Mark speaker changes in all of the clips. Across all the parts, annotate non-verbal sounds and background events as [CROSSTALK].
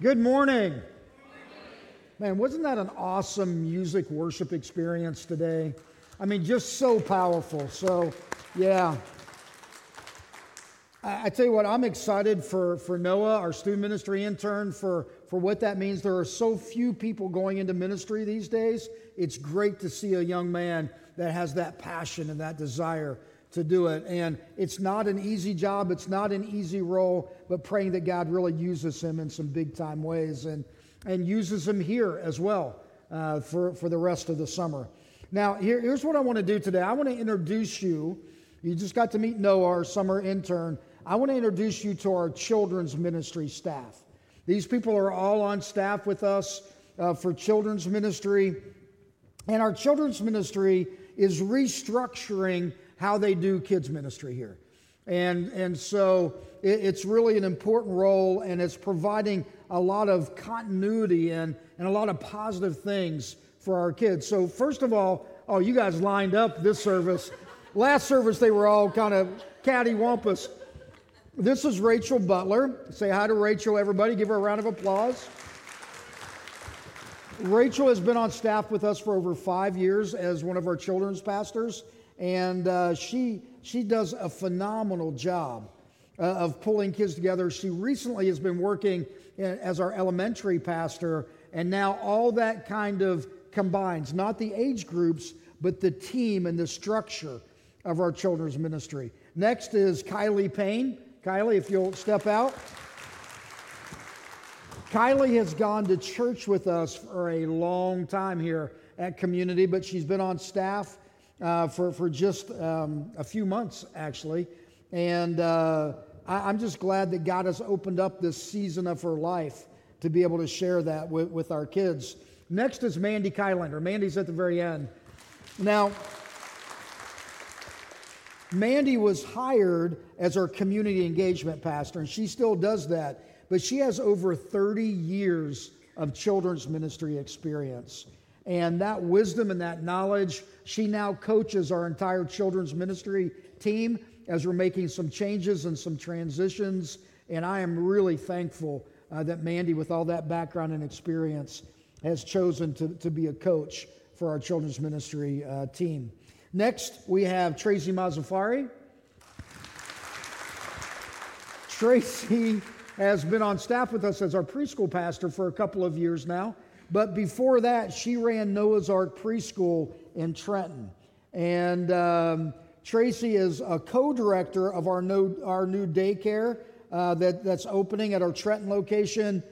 Speaker 1: Good morning. Man, wasn't that an awesome music worship experience today? I mean, just so powerful. So, yeah. I, tell you what, I'm excited for, for Noah, our student ministry intern, for, for what that means. There are so few people going into ministry these days. It's great to see a young man that has that passion and that desire to do it. And it's not an easy job, it's not an easy role, but praying that God really uses him in some big time ways and, and uses him here as well uh, for, for the rest of the summer. Now, here, here's what I want to do today I want to introduce you. You just got to meet Noah, our summer intern. I want to introduce you to our children's ministry staff. These people are all on staff with us uh, for children's ministry. And our children's ministry is restructuring how they do kids ministry here. And, and so it, it's really an important role, and it's providing a lot of continuity and, and a lot of positive things for our kids. So, first of all, oh, you guys lined up this service. [LAUGHS] Last service, they were all kind of cattywampus. This is Rachel Butler. Say hi to Rachel, everybody. Give her a round of applause. Rachel has been on staff with us for over five years as one of our children's pastors and uh, she she does a phenomenal job uh, of pulling kids together. She recently has been working in, as our elementary pastor, and now all that kind of combines not the age groups, but the team and the structure of our children's ministry. Next is Kylie Payne. Kylie, if you'll step out. Kylie has gone to church with us for a long time here at Community, but she's been on staff uh, for, for just um, a few months, actually. And uh, I, am just glad that God has opened up this season of her life to be able to share that with, with our kids. Next is Mandy Kylander. Mandy's at the very end. Now, Mandy was hired as our community engagement pastor, and she still does that. But she has over 30 years of children's ministry experience. And that wisdom and that knowledge, she now coaches our entire children's ministry team as we're making some changes and some transitions. And I am really thankful uh, that Mandy, with all that background and experience, has chosen to, to be a coach for our children's ministry uh, team. Next, we have Tracy Mazafari. Tracy has been on staff with us as our preschool pastor for a couple of years now. But before that, she ran Noah's Ark Preschool in Trenton. And um, Tracy is a co director of our, no, our new daycare uh, that, that's opening at our Trenton location.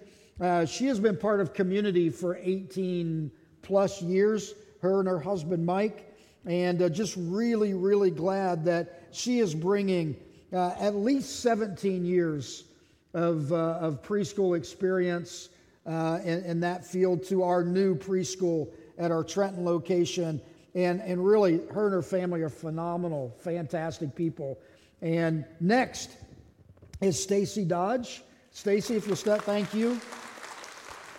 Speaker 1: Uh, she has been part of community for 18 plus years, her and her husband Mike. And uh, just really, really glad that she is bringing uh, at least 17 years of, uh, of preschool experience uh, in, in, that field to our new preschool at our Trenton location. And, and really, her and her family are phenomenal, fantastic people. And next is Stacy Dodge. Stacy, if you'll step, thank you.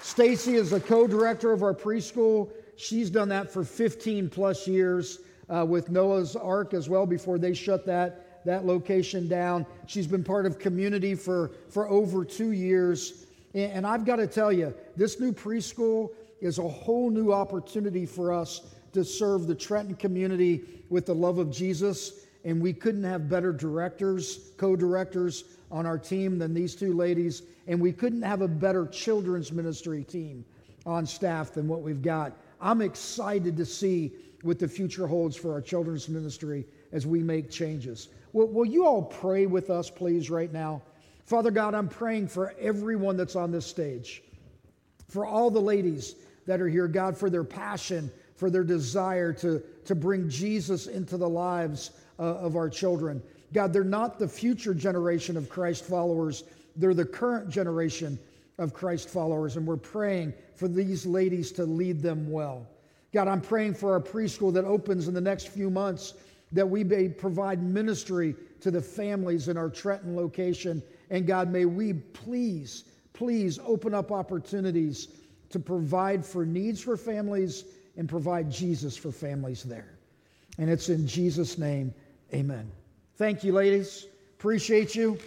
Speaker 1: Stacy is a co-director of our preschool. She's done that for 15 plus years uh, with Noah's Ark as well before they shut that, that location down. She's been part of community for, for over two years. And I've got to tell you, this new preschool is a whole new opportunity for us to serve the Trenton community with the love of Jesus. And we couldn't have better directors, co directors on our team than these two ladies. And we couldn't have a better children's ministry team on staff than what we've got. I'm excited to see what the future holds for our children's ministry as we make changes. Will, will you all pray with us, please, right now? Father God, I'm praying for everyone that's on this stage, for all the ladies that are here, God, for their passion, for their desire to, to bring Jesus into the lives uh, of our children. God, they're not the future generation of Christ followers, they're the current generation of Christ followers, and we're praying for these ladies to lead them well. God, I'm praying for our preschool that opens in the next few months that we may provide ministry to the families in our Trenton location and God, may we please, please open up opportunities to provide for needs for families and provide Jesus for families there. And it's in Jesus' name, amen. Thank you, ladies. Appreciate you.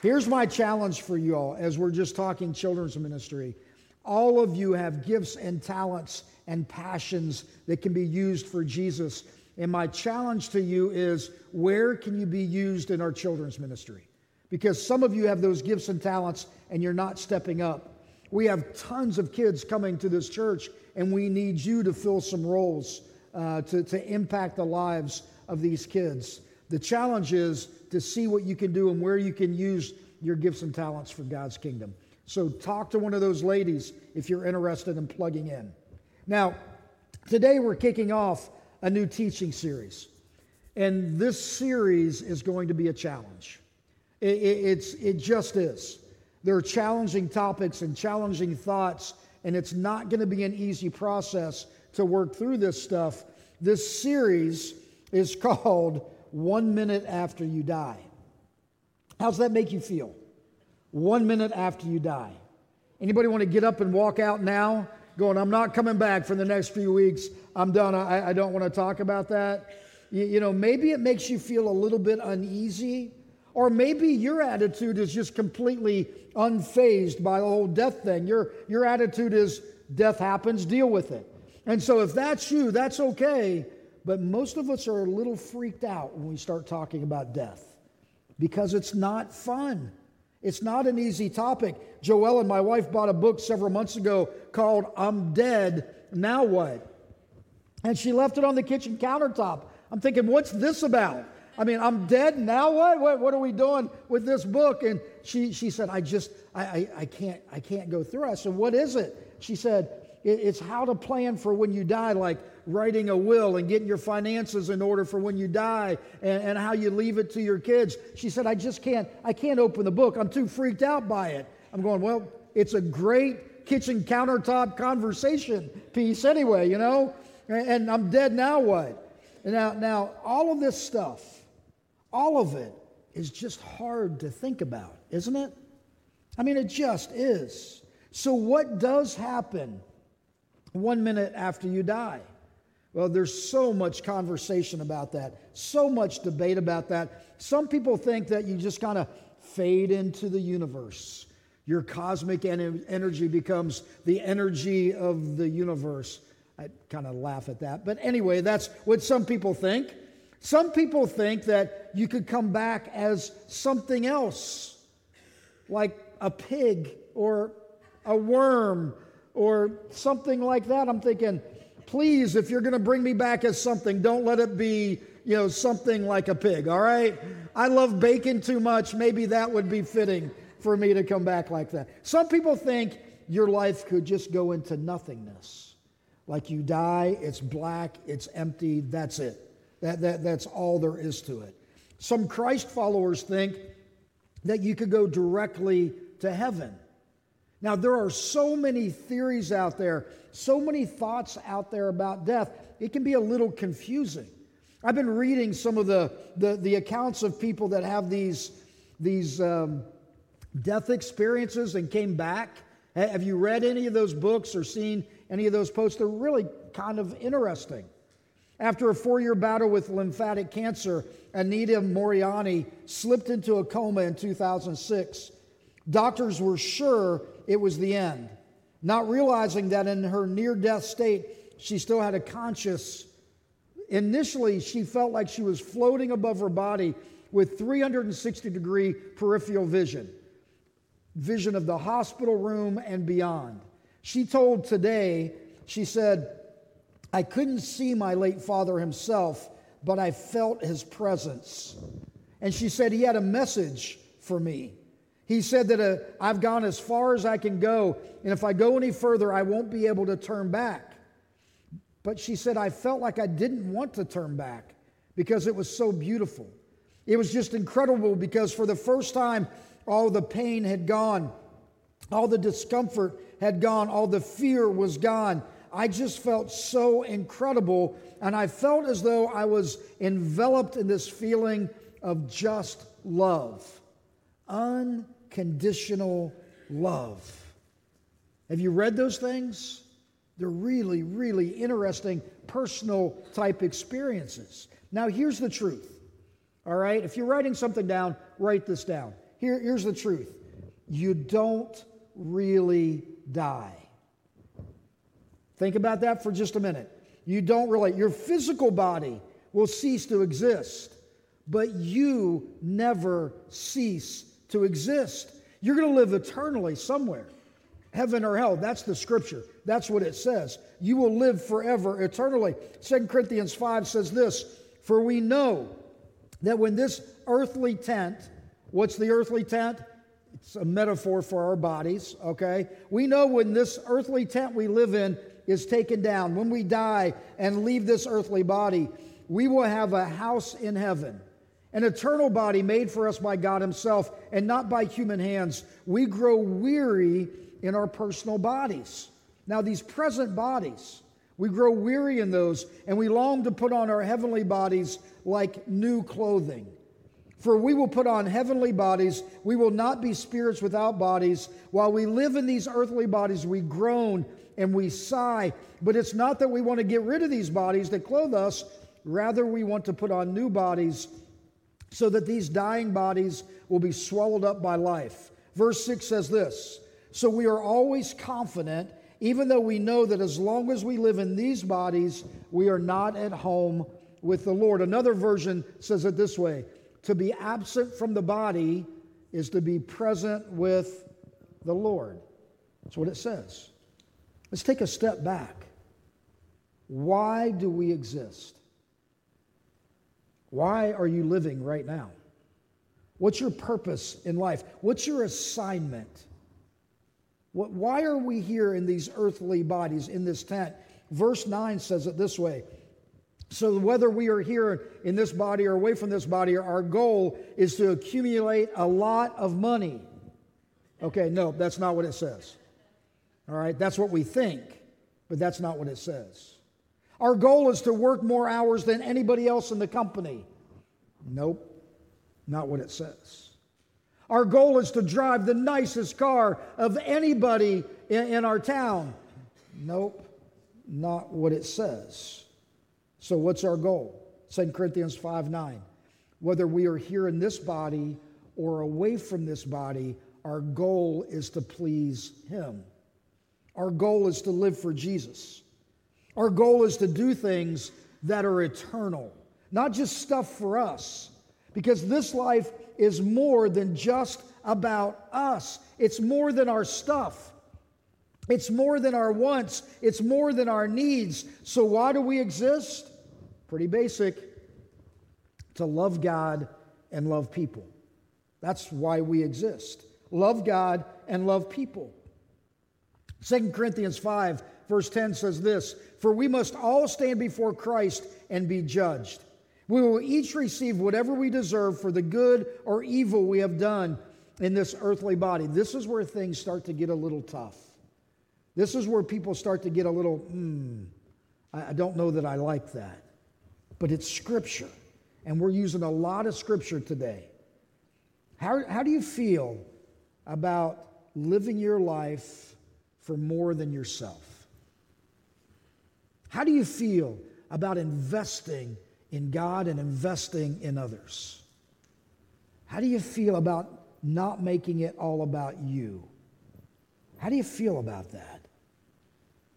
Speaker 1: Here's my challenge for you all as we're just talking children's ministry. All of you have gifts and talents and passions that can be used for Jesus. And my challenge to you is where can you be used in our children's ministry? Because some of you have those gifts and talents and you're not stepping up. We have tons of kids coming to this church, and we need you to fill some roles uh, to, to impact the lives of these kids. The challenge is to see what you can do and where you can use your gifts and talents for God's kingdom. So talk to one of those ladies if you're interested in plugging in. Now, today we're kicking off a new teaching series. And this series is going to be a challenge. It, it, it's, it just is. There are challenging topics and challenging thoughts, and it's not going to be an easy process to work through this stuff. This series is [LAUGHS] called One Minute After You Die. How's that make you feel? One minute after you die. Anybody want to get up and walk out now? Going, I'm not coming back for the next few weeks. I'm done. I, I don't want to talk about that. You, you know, maybe it makes you feel a little bit uneasy. Or maybe your attitude is just completely unfazed by the whole death thing. Your, your attitude is death happens, deal with it. And so if that's you, that's okay. But most of us are a little freaked out when we start talking about death because it's not fun. It's not an easy topic. Joelle and my wife bought a book several months ago called I'm Dead, Now What? And she left it on the kitchen countertop. I'm thinking, what's this about? I mean, I'm dead. Now what? What, what are we doing with this book? And she, she said, I just, I, I, I, can't, I can't go through. I said, what is it? She said, it's how to plan for when you die, like writing a will and getting your finances in order for when you die and, and how you leave it to your kids. She said, I just can't, I can't open the book. I'm too freaked out by it. I'm going, well, it's a great kitchen countertop conversation piece anyway, you know? And, and I'm dead now what? Now, now, all of this stuff, all of it is just hard to think about, isn't it? I mean, it just is. So, what does happen one minute after you die? Well, there's so much conversation about that, so much debate about that. Some people think that you just kind of fade into the universe. Your cosmic en- energy becomes the energy of the universe. I kind of laugh at that. But anyway, that's what some people think. Some people think that you could come back as something else, like a pig or a worm or something like that. I'm thinking, please, if you're going to bring me back as something, don't let it be, you know, something like a pig, all right? I love bacon too much. Maybe that would be fitting for me to come back like that. Some people think your life could just go into nothingness. Like you die, it's black, it's empty, that's it. That, that, that's all there is to it. Some Christ followers think that you could go directly to heaven. Now, there are so many theories out there, so many thoughts out there about death, it can be a little confusing. I've been reading some of the, the, the accounts of people that have these, these um, death experiences and came back. Have you read any of those books or seen any of those posts? They're really kind of interesting. After a four year battle with lymphatic cancer, Anita Moorjani slipped into a coma in 2006. Doctors were sure it was the end, not realizing that in her near death state, she still had a conscious. Initially, she felt like she was floating above her body with 360 degree peripheral vision, vision of the hospital room and beyond. She told today, she said, I couldn't see my late father himself, but I felt his presence. And she said he had a message for me. He said that uh, I've gone as far as I can go, and if I go any further, I won't be able to turn back. But she said, I felt like I didn't want to turn back because it was so beautiful. It was just incredible because for the first time, all the pain had gone, all the discomfort had gone, all the fear was gone. I just felt so incredible. And I felt as though I was enveloped in this feeling of just love, unconditional love. Have you read those things? They're really, really interesting personal type experiences. Now, here's the truth. All right? If you're writing something down, write this down. Here, here's the truth you don't really die. Think about that for just a minute. You don't really, your physical body will cease to exist, but you never cease to exist. You're going to live eternally somewhere, heaven or hell. That's the scripture. That's what it says. You will live forever, eternally. 2 Corinthians 5 says this For we know that when this earthly tent, what's the earthly tent? It's a metaphor for our bodies, okay? We know when this earthly tent we live in is taken down, when we die and leave this earthly body, we will have a house in heaven, an eternal body made for us by God Himself and not by human hands. We grow weary in our personal bodies. Now, these present bodies, we grow weary in those, and we long to put on our heavenly bodies like new clothing. For we will put on heavenly bodies. We will not be spirits without bodies. While we live in these earthly bodies, we groan and we sigh. But it's not that we want to get rid of these bodies that clothe us. Rather, we want to put on new bodies so that these dying bodies will be swallowed up by life. Verse 6 says this So we are always confident, even though we know that as long as we live in these bodies, we are not at home with the Lord. Another version says it this way to be absent from the body is to be present with the Lord. That's what it says. Let's take a step back. Why do we exist? Why are you living right now? What's your purpose in life? What's your assignment? What, why are we here in these earthly bodies, in this tent? Verse 9 says it this way so, whether we are here in this body or away from this body, our goal is to accumulate a lot of money. Okay, no, that's not what it says. All right, that's what we think, but that's not what it says. Our goal is to work more hours than anybody else in the company. Nope, not what it says. Our goal is to drive the nicest car of anybody in, in our town. Nope, not what it says. So, what's our goal? 2 Corinthians 5 9. Whether we are here in this body or away from this body, our goal is to please Him. Our goal is to live for Jesus. Our goal is to do things that are eternal, not just stuff for us, because this life is more than just about us, it's more than our stuff. It's more than our wants, it's more than our needs. So, why do we exist? Pretty basic to love God and love people. That's why we exist. Love God and love people. 2 Corinthians 5, verse 10 says this For we must all stand before Christ and be judged. We will each receive whatever we deserve for the good or evil we have done in this earthly body. This is where things start to get a little tough. This is where people start to get a little, hmm, I don't know that I like that but it's Scripture. And we're using a lot of Scripture today. How, how do you feel about living your life for more than yourself? How do you feel about investing in God and investing in others? How do you feel about not making it all about you? How do you feel about that?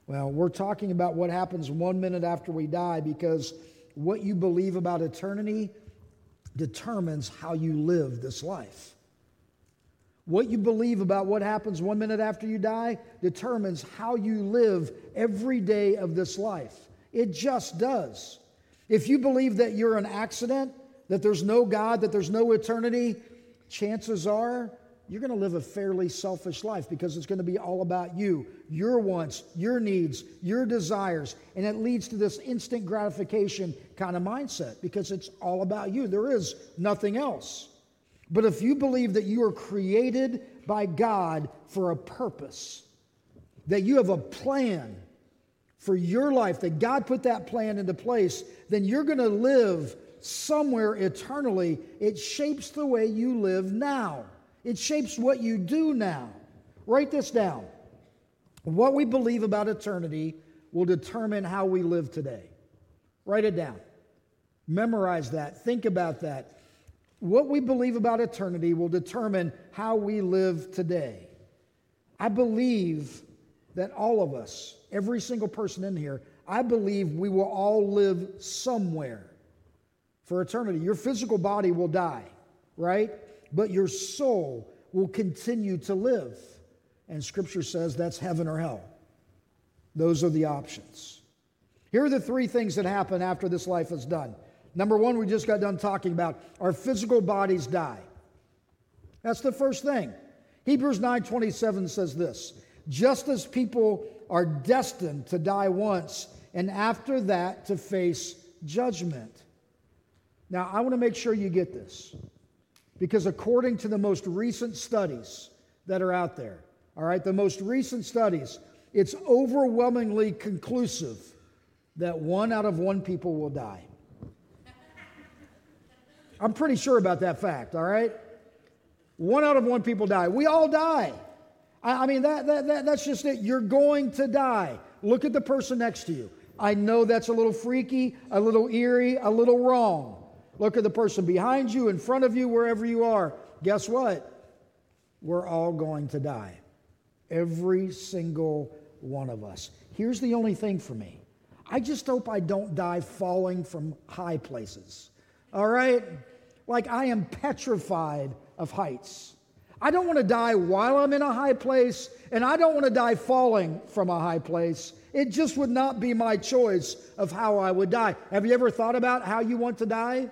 Speaker 1: Well, we're talking about what happens one minute after we die because what you believe about eternity determines how you live this life. What you believe about what happens one minute after you die determines how you live every day of this life. It just does. If you believe that you're an accident, that there's no God, that there's no eternity, chances are you're going to live a fairly selfish life because it's going to be all about you, your wants, your needs, your desires. And it leads to this instant gratification kind of mindset because it's all about you. There is nothing else. But if you believe that you are created by God for a purpose, that you have a plan for your life, that God put that plan into place, then you're going to live somewhere eternally. It shapes the way you live now. It shapes what you do now. Write this down. What we believe about eternity will determine how we live today. Write it down. Memorize that. Think about that. What we believe about eternity will determine how we live today. I believe that all of us, every single person in here, I believe we will all live somewhere for eternity. Your physical body will die, right? But your soul will continue to live. And scripture says that's heaven or hell. Those are the options. Here are the three things that happen after this life is done. Number one, we just got done talking about our physical bodies die. That's the first thing. Hebrews 9:27 says this, just as people are destined to die once and after that to face judgment. Now, I want to make sure you get this. Because according to the most recent studies that are out there, all right, the most recent studies, it's overwhelmingly conclusive that one out of one people will die. I'm pretty sure about that fact, all right? One out of one people die. We all die. I, I mean, that, that, that, that's just it. You're going to die. Look at the person next to you. I know that's a little freaky, a little eerie, a little wrong. Look at the person behind you, in front of you, wherever you are. Guess what? We're all going to die. Every single one of us. Here's the only thing for me I just hope I don't die falling from high places. All right? Like I am petrified of heights. I don't want to die while I'm in a high place, and I don't want to die falling from a high place. It just would not be my choice of how I would die. Have you ever thought about how you want to die?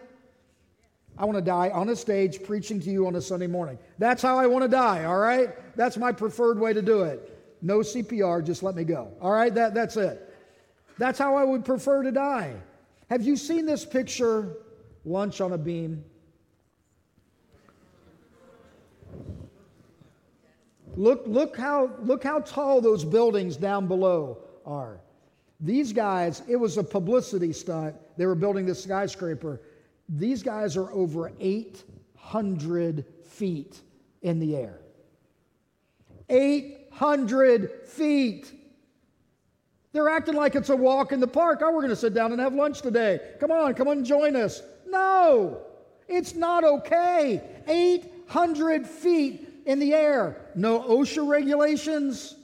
Speaker 1: I want to die on a stage preaching to you on a Sunday morning. That's how I want to die, all right? That's my preferred way to do it. No CPR, just let me go. All right, that, that's it. That's how I would prefer to die. Have you seen this picture, Lunch on a Beam? Look, look, how, look how tall those buildings down below are. These guys, it was a publicity stunt. They were building this skyscraper. These guys are over 800 feet in the air. 800 feet. They're acting like it's a walk in the park. Oh, we're going to sit down and have lunch today. Come on, come on join us. No, it's not okay. 800 feet in the air. No OSHA regulations,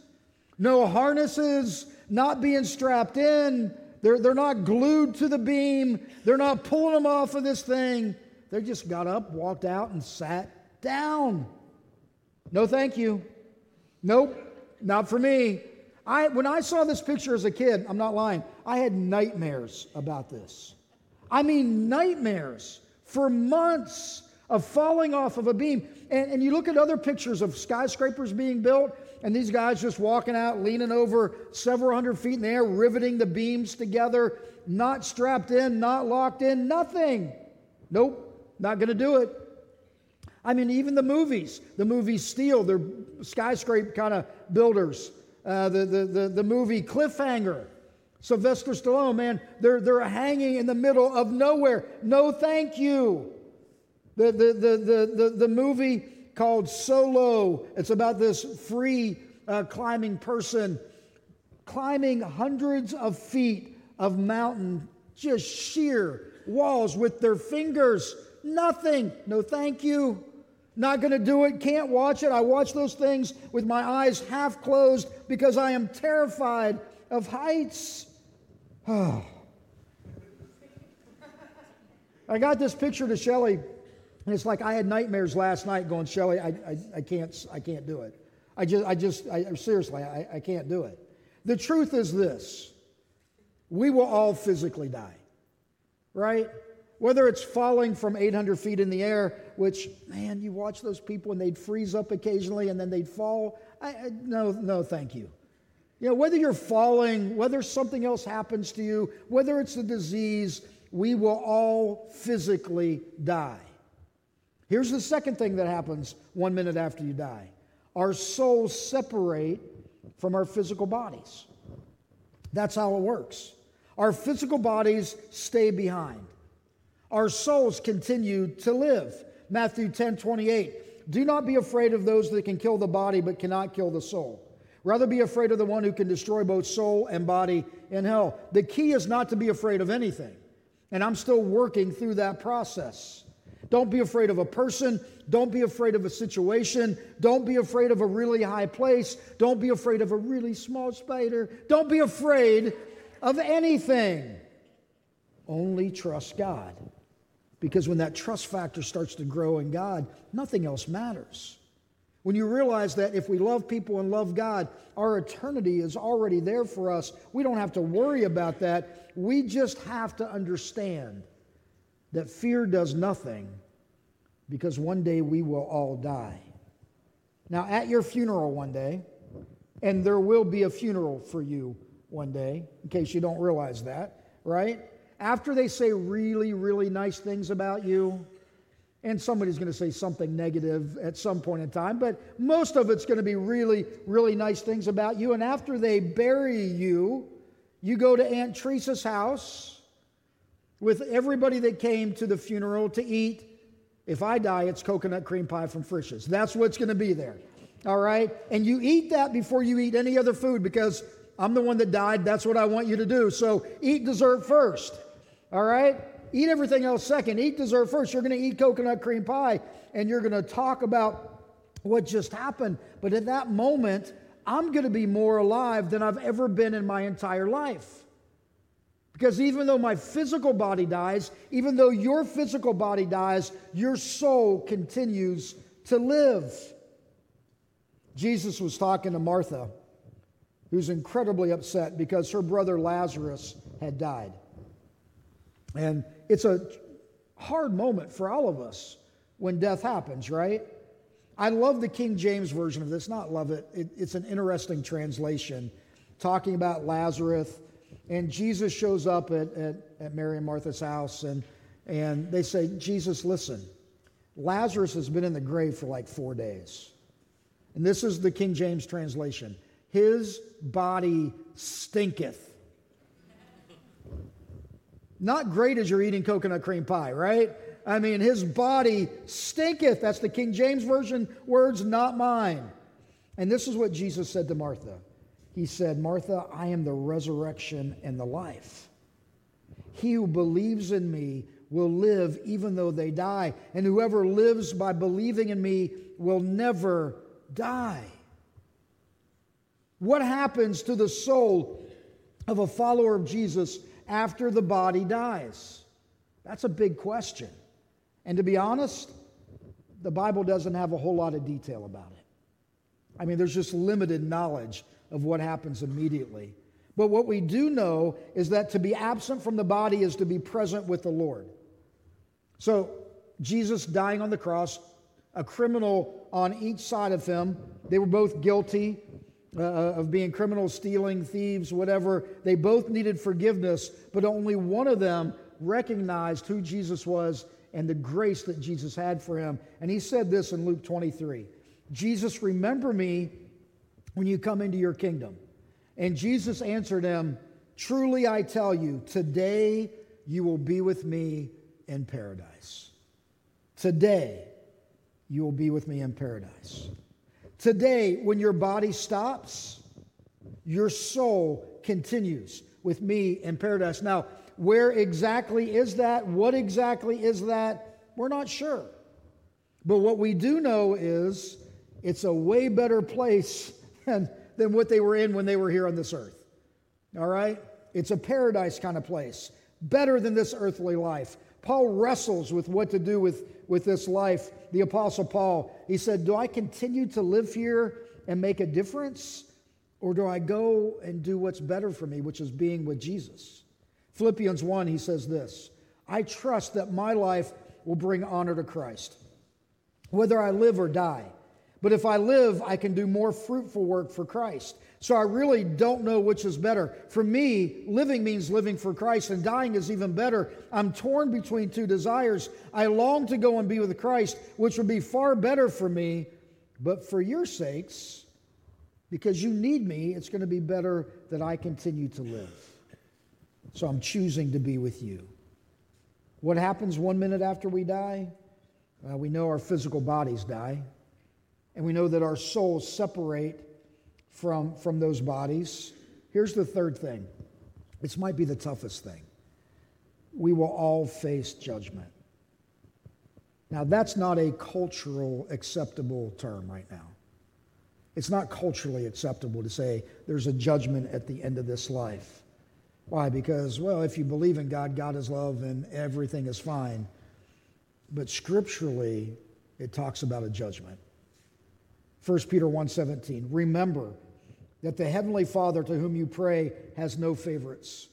Speaker 1: no harnesses, not being strapped in. They're, they're not glued to the beam. They're not pulling them off of this thing. They just got up, walked out, and sat down. No, thank you. Nope, not for me. I, when I saw this picture as a kid, I'm not lying, I had nightmares about this. I mean, nightmares for months of falling off of a beam. And, and you look at other pictures of skyscrapers being built, and these guys just walking out, leaning over several hundred feet in the air, riveting the beams together, not strapped in, not locked in, nothing. Nope, not going to do it. I mean, even the movies, the movie Steel, they're skyscraper kind of builders. Uh, the, the, the, the movie Cliffhanger, Sylvester Stallone, man, they're, they're hanging in the middle of nowhere. No, thank you. The, the, the, the, the, the movie called Solo, it's about this free uh, climbing person climbing hundreds of feet of mountain, just sheer walls with their fingers. Nothing. No, thank you. Not going to do it. Can't watch it. I watch those things with my eyes half closed because I am terrified of heights. Oh. [SIGHS] I got this picture to Shelly it's like I had nightmares last night going, Shelly, I, I, I, can't, I can't do it. I just, I just, I, seriously, I, I can't do it. The truth is this we will all physically die, right? Whether it's falling from 800 feet in the air, which, man, you watch those people and they'd freeze up occasionally and then they'd fall. I, I, no, no, thank you. You know, whether you're falling, whether something else happens to you, whether it's a disease, we will all physically die. Here's the second thing that happens one minute after you die our souls separate from our physical bodies. That's how it works. Our physical bodies stay behind. Our souls continue to live. Matthew 10 28. Do not be afraid of those that can kill the body but cannot kill the soul. Rather be afraid of the one who can destroy both soul and body in hell. The key is not to be afraid of anything. And I'm still working through that process. Don't be afraid of a person. Don't be afraid of a situation. Don't be afraid of a really high place. Don't be afraid of a really small spider. Don't be afraid of anything. Only trust God. Because when that trust factor starts to grow in God, nothing else matters. When you realize that if we love people and love God, our eternity is already there for us, we don't have to worry about that. We just have to understand that fear does nothing because one day we will all die. Now, at your funeral one day, and there will be a funeral for you one day, in case you don't realize that, right? After they say really, really nice things about you, and somebody's going to say something negative at some point in time, but most of it's going to be really, really nice things about you. And after they bury you, you go to Aunt Teresa's house with everybody that came to the funeral to eat. If I die, it's coconut cream pie from Frisch's. That's what's going to be there. All right? And you eat that before you eat any other food because I'm the one that died. That's what I want you to do. So eat dessert first. All right? Eat everything else second. Eat dessert first. You're going to eat coconut cream pie and you're going to talk about what just happened. But at that moment, I'm going to be more alive than I've ever been in my entire life. Because even though my physical body dies, even though your physical body dies, your soul continues to live. Jesus was talking to Martha, who's incredibly upset because her brother Lazarus had died. And it's a hard moment for all of us when death happens, right? I love the King James version of this, not love it. it it's an interesting translation talking about Lazarus. And Jesus shows up at, at, at Mary and Martha's house, and, and they say, Jesus, listen, Lazarus has been in the grave for like four days. And this is the King James translation His body stinketh. Not great as you're eating coconut cream pie, right? I mean, his body stinketh. That's the King James Version words, not mine. And this is what Jesus said to Martha. He said, Martha, I am the resurrection and the life. He who believes in me will live even though they die. And whoever lives by believing in me will never die. What happens to the soul of a follower of Jesus after the body dies? That's a big question. And to be honest, the Bible doesn't have a whole lot of detail about it. I mean, there's just limited knowledge of what happens immediately. But what we do know is that to be absent from the body is to be present with the Lord. So, Jesus dying on the cross, a criminal on each side of him, they were both guilty uh, uh, of being criminals, stealing, thieves, whatever. They both needed forgiveness, but only one of them recognized who Jesus was and the grace that Jesus had for him. And he said this in Luke 23 Jesus, remember me when you come into your kingdom. And Jesus answered him, Truly I tell you, today you will be with me in paradise. Today you will be with me in paradise. Today, when your body stops, your soul continues with me in paradise. Now, where exactly is that? What exactly is that? We're not sure. But what we do know is it's a way better place than, than what they were in when they were here on this earth. All right? It's a paradise kind of place, better than this earthly life. Paul wrestles with what to do with, with this life. The Apostle Paul, he said, Do I continue to live here and make a difference? Or do I go and do what's better for me, which is being with Jesus? Philippians 1, he says this I trust that my life will bring honor to Christ, whether I live or die. But if I live, I can do more fruitful work for Christ. So I really don't know which is better. For me, living means living for Christ, and dying is even better. I'm torn between two desires. I long to go and be with Christ, which would be far better for me, but for your sakes, because you need me, it's going to be better that I continue to live. So I'm choosing to be with you. What happens one minute after we die? Uh, we know our physical bodies die, and we know that our souls separate from, from those bodies. Here's the third thing this might be the toughest thing. We will all face judgment. Now, that's not a cultural acceptable term right now. It's not culturally acceptable to say there's a judgment at the end of this life. Why? Because, well, if you believe in God, God is love and everything is fine. But scripturally, it talks about a judgment. 1 Peter 1:17 Remember that the heavenly Father to whom you pray has no favorites.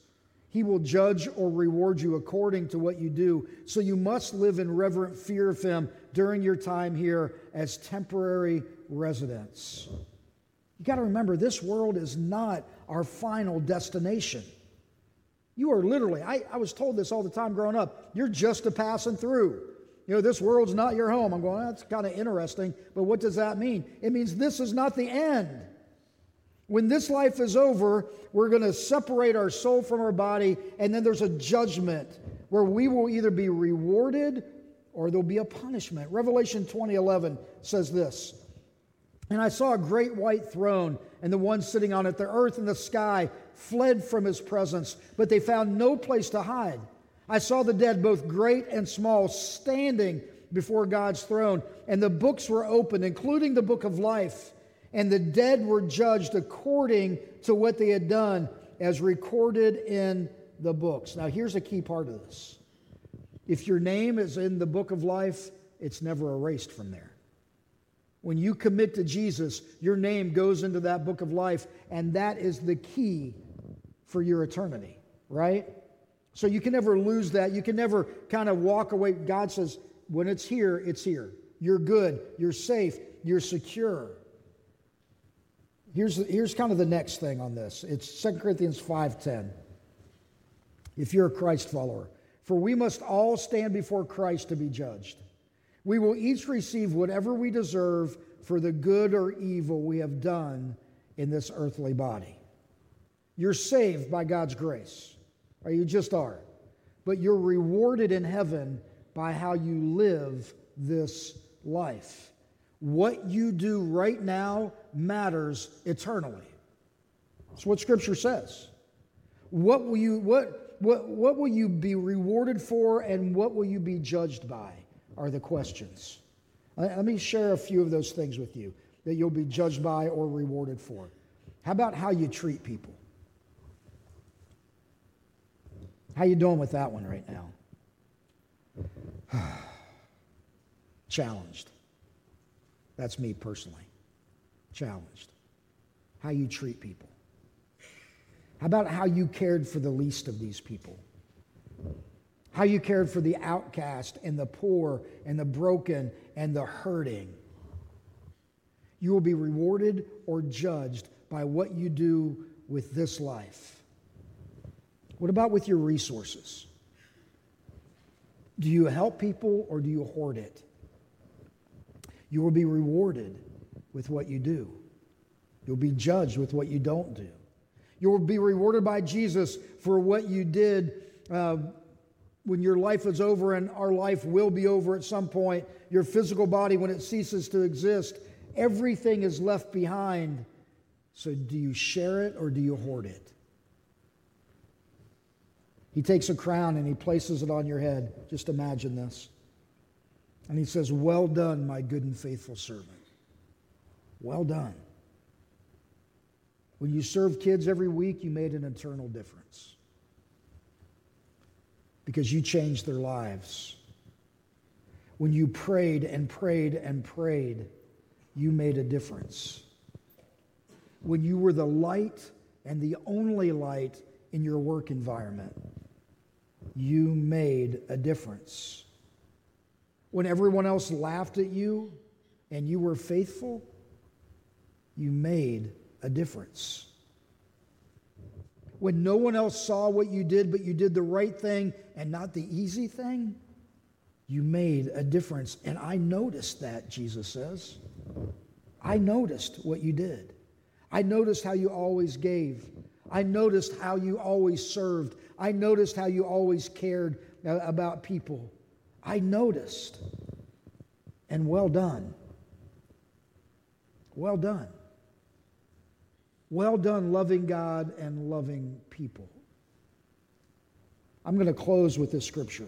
Speaker 1: He will judge or reward you according to what you do. So you must live in reverent fear of him during your time here as temporary residents. You got to remember this world is not our final destination. You are literally, I, I was told this all the time growing up, you're just a passing through. You know, this world's not your home. I'm going, that's kind of interesting, but what does that mean? It means this is not the end. When this life is over, we're going to separate our soul from our body, and then there's a judgment where we will either be rewarded or there'll be a punishment. Revelation 20:11 says this. And I saw a great white throne and the one sitting on it. The earth and the sky fled from his presence, but they found no place to hide. I saw the dead, both great and small, standing before God's throne, and the books were opened, including the book of life. And the dead were judged according to what they had done, as recorded in the books. Now, here's a key part of this if your name is in the book of life, it's never erased from there. When you commit to Jesus, your name goes into that book of life, and that is the key for your eternity, right? So you can never lose that. You can never kind of walk away. God says, when it's here, it's here. You're good, you're safe, you're secure. Here's, here's kind of the next thing on this. It's 2 Corinthians 5:10. If you're a Christ follower, for we must all stand before Christ to be judged. We will each receive whatever we deserve for the good or evil we have done in this earthly body. You're saved by God's grace, or you just are. But you're rewarded in heaven by how you live this life. What you do right now matters eternally. That's what Scripture says. What will you, what, what, what will you be rewarded for and what will you be judged by are the questions. Let me share a few of those things with you that you'll be judged by or rewarded for. How about how you treat people? How you doing with that one right now? [SIGHS] Challenged. That's me personally. Challenged. How you treat people. How about how you cared for the least of these people? How you cared for the outcast and the poor and the broken and the hurting. You will be rewarded or judged by what you do with this life. What about with your resources? Do you help people or do you hoard it? You will be rewarded with what you do. You'll be judged with what you don't do. You will be rewarded by Jesus for what you did uh, when your life is over, and our life will be over at some point. Your physical body, when it ceases to exist, everything is left behind. So, do you share it or do you hoard it? He takes a crown and he places it on your head. Just imagine this. And he says, Well done, my good and faithful servant. Well done. When you served kids every week, you made an eternal difference because you changed their lives. When you prayed and prayed and prayed, you made a difference. When you were the light and the only light in your work environment, you made a difference. When everyone else laughed at you and you were faithful, you made a difference. When no one else saw what you did, but you did the right thing and not the easy thing, you made a difference. And I noticed that, Jesus says. I noticed what you did. I noticed how you always gave. I noticed how you always served. I noticed how you always cared about people. I noticed. And well done. Well done. Well done, loving God and loving people. I'm going to close with this scripture.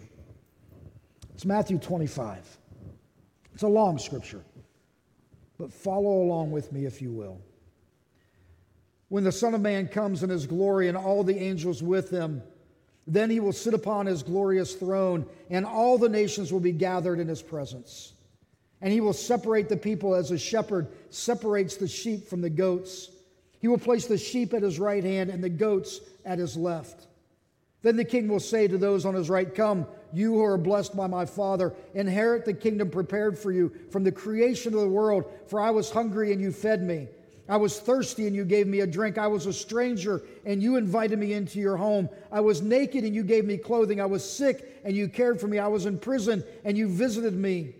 Speaker 1: It's Matthew 25. It's a long scripture, but follow along with me if you will. When the Son of Man comes in his glory and all the angels with him, then he will sit upon his glorious throne, and all the nations will be gathered in his presence. And he will separate the people as a shepherd separates the sheep from the goats. He will place the sheep at his right hand and the goats at his left. Then the king will say to those on his right, Come, you who are blessed by my Father, inherit the kingdom prepared for you from the creation of the world. For I was hungry and you fed me. I was thirsty and you gave me a drink. I was a stranger and you invited me into your home. I was naked and you gave me clothing. I was sick and you cared for me. I was in prison and you visited me.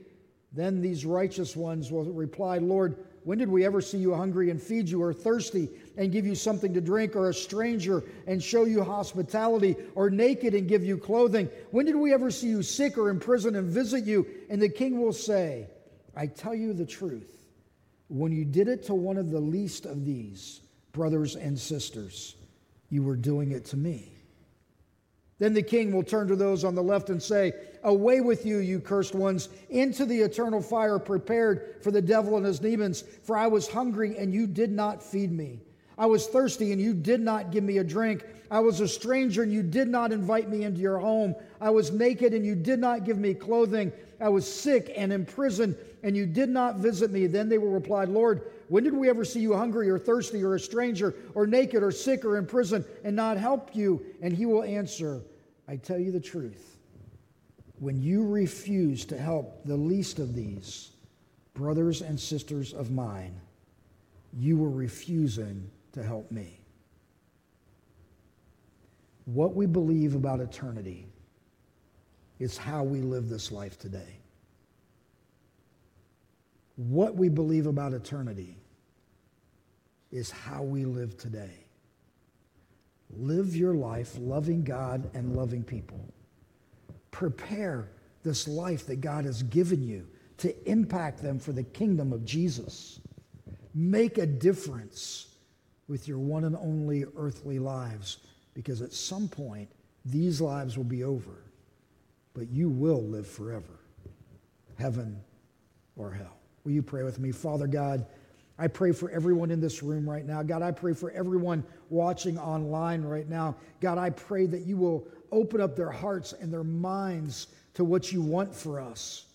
Speaker 1: Then these righteous ones will reply, Lord, when did we ever see you hungry and feed you, or thirsty and give you something to drink, or a stranger and show you hospitality, or naked and give you clothing? When did we ever see you sick or in prison and visit you? And the king will say, I tell you the truth. When you did it to one of the least of these, brothers and sisters, you were doing it to me. Then the king will turn to those on the left and say, Away with you, you cursed ones, into the eternal fire prepared for the devil and his demons. For I was hungry, and you did not feed me. I was thirsty, and you did not give me a drink. I was a stranger, and you did not invite me into your home. I was naked, and you did not give me clothing. I was sick and in prison, and you did not visit me. Then they will reply, Lord, when did we ever see you hungry or thirsty or a stranger or naked or sick or in prison and not help you? And he will answer, I tell you the truth. When you refuse to help the least of these brothers and sisters of mine, you were refusing to help me. What we believe about eternity is how we live this life today. What we believe about eternity is how we live today. Live your life loving God and loving people. Prepare this life that God has given you to impact them for the kingdom of Jesus. Make a difference with your one and only earthly lives because at some point these lives will be over but you will live forever, heaven or hell. Will you pray with me? Father God, I pray for everyone in this room right now. God, I pray for everyone watching online right now. God, I pray that you will open up their hearts and their minds to what you want for us.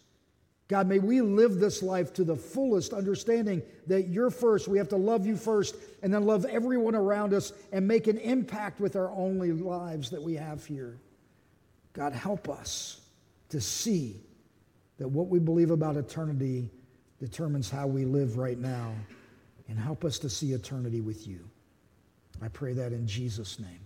Speaker 1: God, may we live this life to the fullest, understanding that you're first. We have to love you first and then love everyone around us and make an impact with our only lives that we have here. God, help us to see that what we believe about eternity determines how we live right now, and help us to see eternity with you. I pray that in Jesus' name.